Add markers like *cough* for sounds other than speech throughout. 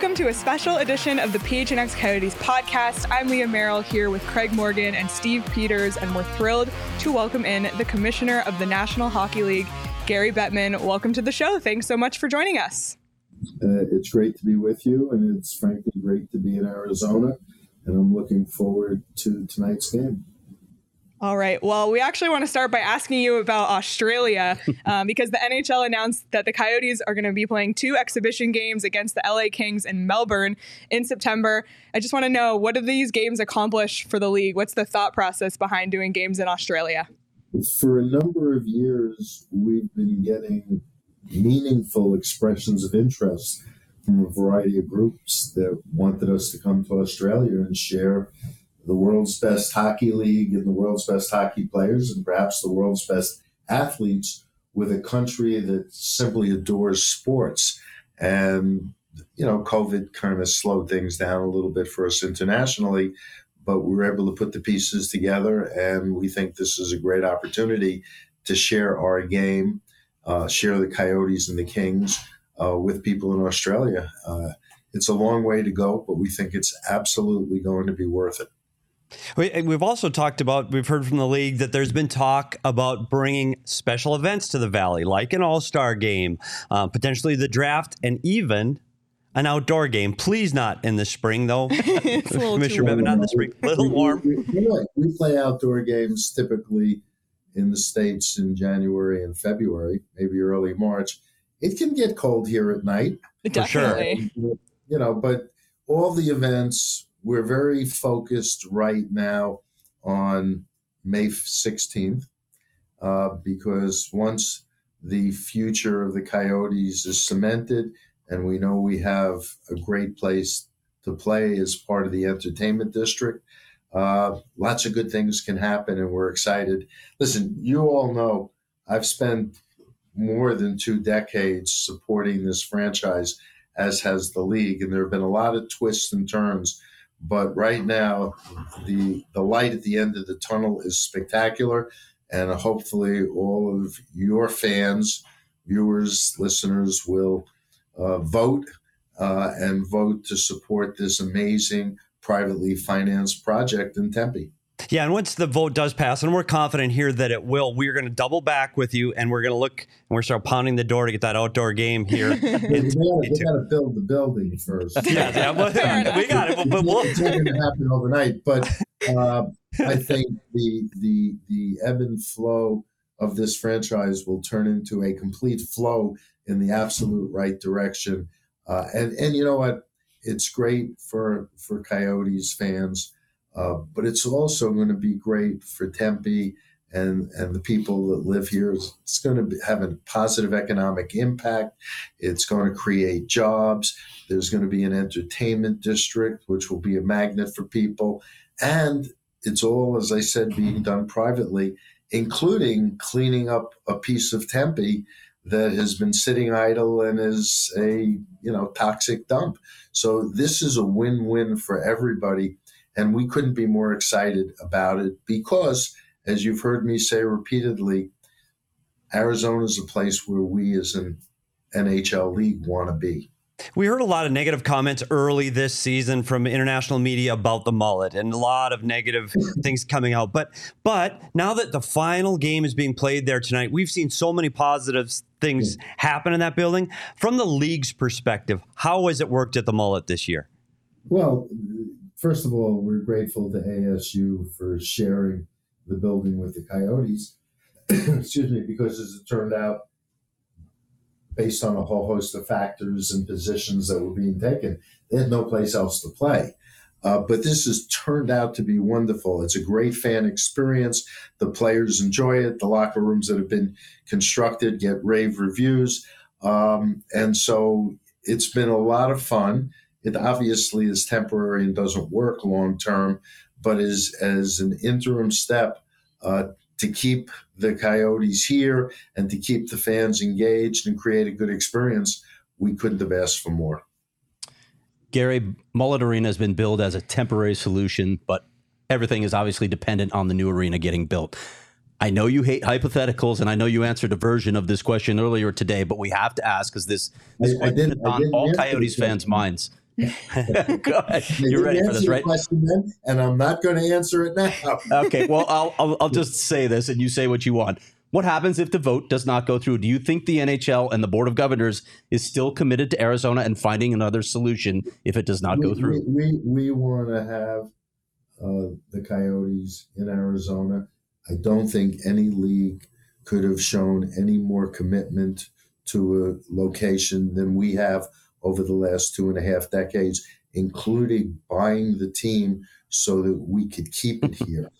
Welcome to a special edition of the PHNX Coyotes podcast. I'm Leah Merrill here with Craig Morgan and Steve Peters, and we're thrilled to welcome in the Commissioner of the National Hockey League, Gary Bettman. Welcome to the show. Thanks so much for joining us. Uh, it's great to be with you, and it's frankly great to be in Arizona, and I'm looking forward to tonight's game. All right. Well, we actually want to start by asking you about Australia *laughs* um, because the NHL announced that the Coyotes are going to be playing two exhibition games against the LA Kings in Melbourne in September. I just want to know what do these games accomplish for the league? What's the thought process behind doing games in Australia? For a number of years, we've been getting meaningful expressions of interest from a variety of groups that wanted us to come to Australia and share the world's best hockey league and the world's best hockey players and perhaps the world's best athletes with a country that simply adores sports. And, you know, COVID kind of slowed things down a little bit for us internationally, but we were able to put the pieces together. And we think this is a great opportunity to share our game, uh, share the Coyotes and the Kings uh, with people in Australia. Uh, it's a long way to go, but we think it's absolutely going to be worth it. We've also talked about, we've heard from the league that there's been talk about bringing special events to the Valley, like an all star game, uh, potentially the draft, and even an outdoor game. Please not in the spring, though. *laughs* *laughs* Commissioner Bettman, not in the spring. A little warm. We, we, we, play outdoor games typically in the States in January and February, maybe early March. It can get cold here at night. Definitely. For sure. You know, but all the events we're very focused right now on May 16th uh, because once the future of the Coyotes is cemented and we know we have a great place to play as part of the entertainment district, uh, lots of good things can happen and we're excited. Listen, you all know I've spent more than two decades supporting this franchise, as has the league, and there have been a lot of twists and turns but right now, the the light at the end of the tunnel is spectacular, and hopefully, all of your fans, viewers, listeners will uh, vote uh, and vote to support this amazing privately financed project in Tempe. Yeah, and once the vote does pass, and we're confident here that it will, we're going to double back with you, and we're going to look and we're start pounding the door to get that outdoor game here. *laughs* we got to build the building first. *laughs* yeah, yeah well, *laughs* we got it, but, but we'll. It's not going to happen overnight, but uh, I think the the the ebb and flow of this franchise will turn into a complete flow in the absolute right direction. Uh, and and you know what? It's great for for Coyotes fans uh, but it's also going to be great for Tempe and, and the people that live here. It's going to be, have a positive economic impact. It's going to create jobs. There's going to be an entertainment district, which will be a magnet for people. And it's all, as I said, being done privately, including cleaning up a piece of Tempe that has been sitting idle and is a you know toxic dump. So this is a win-win for everybody and we couldn't be more excited about it because, as you've heard me say repeatedly, Arizona is a place where we as an NHL league want to be. We heard a lot of negative comments early this season from international media about the Mullett and a lot of negative *laughs* things coming out. But but now that the final game is being played there tonight, we've seen so many positive things hmm. happen in that building. From the league's perspective, how has it worked at the Mullett this year? Well, first of all, we're grateful to ASU for sharing the building with the Coyotes. *clears throat* Excuse me, because as it turned out, based on a whole host of factors and positions that were being taken, they had no place else to play. Uh, but this has turned out to be wonderful. It's a great fan experience. The players enjoy it. The locker rooms that have been constructed get rave reviews. Um, and so it's been a lot of fun. It obviously is temporary and doesn't work long term, but is as an interim step uh, to keep the Coyotes here and to keep the fans engaged and create a good experience. We couldn't have asked for more. Gary, Mullett Arena has been billed as a temporary solution, but everything is obviously dependent on the new arena getting built. I know you hate hypotheticals, and I know you answered a version of this question earlier today, but we have to ask because this, this I, I did, on all Coyotes fans' minds. You're ready for this, right? Then, and I'm not going to answer it now. okay. Well, I'll, I'll, I'll just say this, and you say what you want. What happens if the vote does not go through? Do you think the NHL and the Board of Governors is still committed to Arizona and finding another solution if it does not we, go through? We we, we want to have uh, the Coyotes in Arizona. I don't think any league could have shown any more commitment to a location than we have over the last two and a half decades, including buying the team so that we could keep it *laughs* here.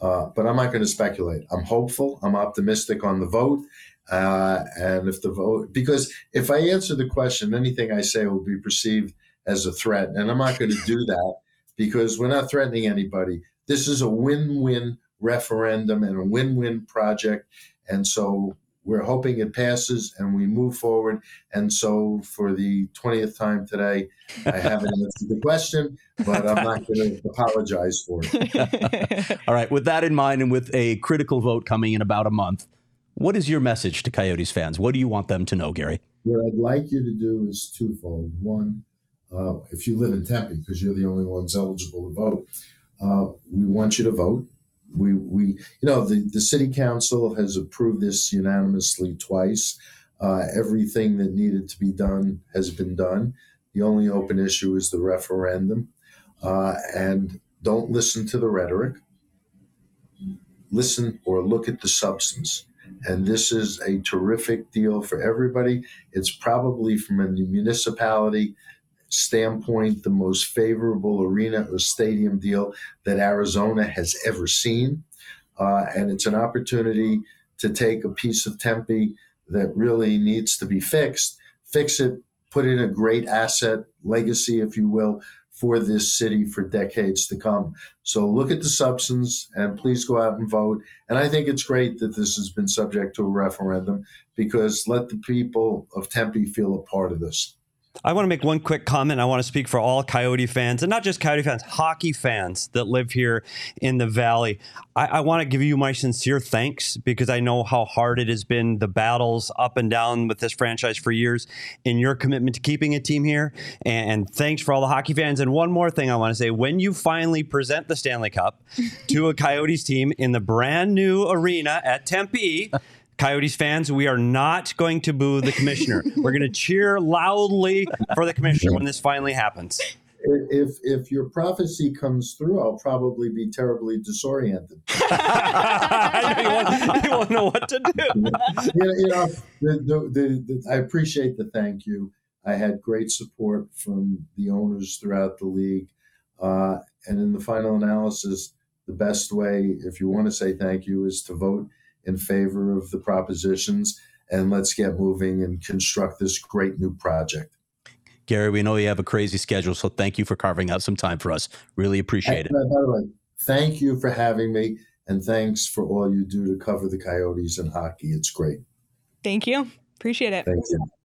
Uh, but I'm not going to speculate. I'm hopeful. I'm optimistic on the vote. Uh, and if the vote, because if I answer the question, anything I say will be perceived as a threat. And I'm not going to do that because we're not threatening anybody. This is a win win referendum and a win win project. And so we're hoping it passes and we move forward. And so, for the 20th time today, I haven't *laughs* answered the question, but I'm not going to apologize for it. *laughs* All right. With that in mind, and with a critical vote coming in about a month, what is your message to Coyotes fans? What do you want them to know, Gary? What I'd like you to do is twofold. One, uh, if you live in Tempe, because you're the only ones eligible to vote, uh, we want you to vote we we you know the the city council has approved this unanimously twice. Uh, everything that needed to be done has been done. The only open issue is the referendum, uh, and don't listen to the rhetoric. Listen or look at the substance. And this is a terrific deal for everybody. It's probably from a municipality standpoint, the most favorable arena or stadium deal that Arizona has ever seen. Uh, and it's an opportunity to take a piece of Tempe that really needs to be fixed, fix it, put in a great asset, legacy, if you will, for this city for decades to come. So look at the substance and please go out and vote. And I think it's great that this has been subject to a referendum because let the people of Tempe feel a part of this. I want to make one quick comment. I want to speak for all Coyote fans, and not just Coyote fans, hockey fans that live here in the Valley. I, I, want to give you my sincere thanks because I know how hard it has been, the battles up and down with this franchise for years, and your commitment to keeping a team here. And, and thanks for all the hockey fans. And one more thing I want to say when you finally present the Stanley Cup *laughs* to a Coyotes team in the brand new arena at Tempe, Coyotes fans, we are not going to boo the commissioner. *laughs* We're going to cheer loudly for the commissioner when this finally happens. If if your prophecy comes through, I'll probably be terribly disoriented. you, *laughs* won't, you, won't, know what to do. you know, you know the, the, the, I appreciate the thank you. I had great support from the owners throughout the league, uh, and in the final analysis, the best way, if you want to say thank you, is to vote in favor of the propositions and let's get moving and construct this great new project. Gary, we know you have a crazy schedule, so thank you for carving out some time for us. Really appreciate it. By the way, thank you for having me, and thanks for all you do to cover the Coyotes and hockey. It's great. Thank you. Appreciate it. Thank you.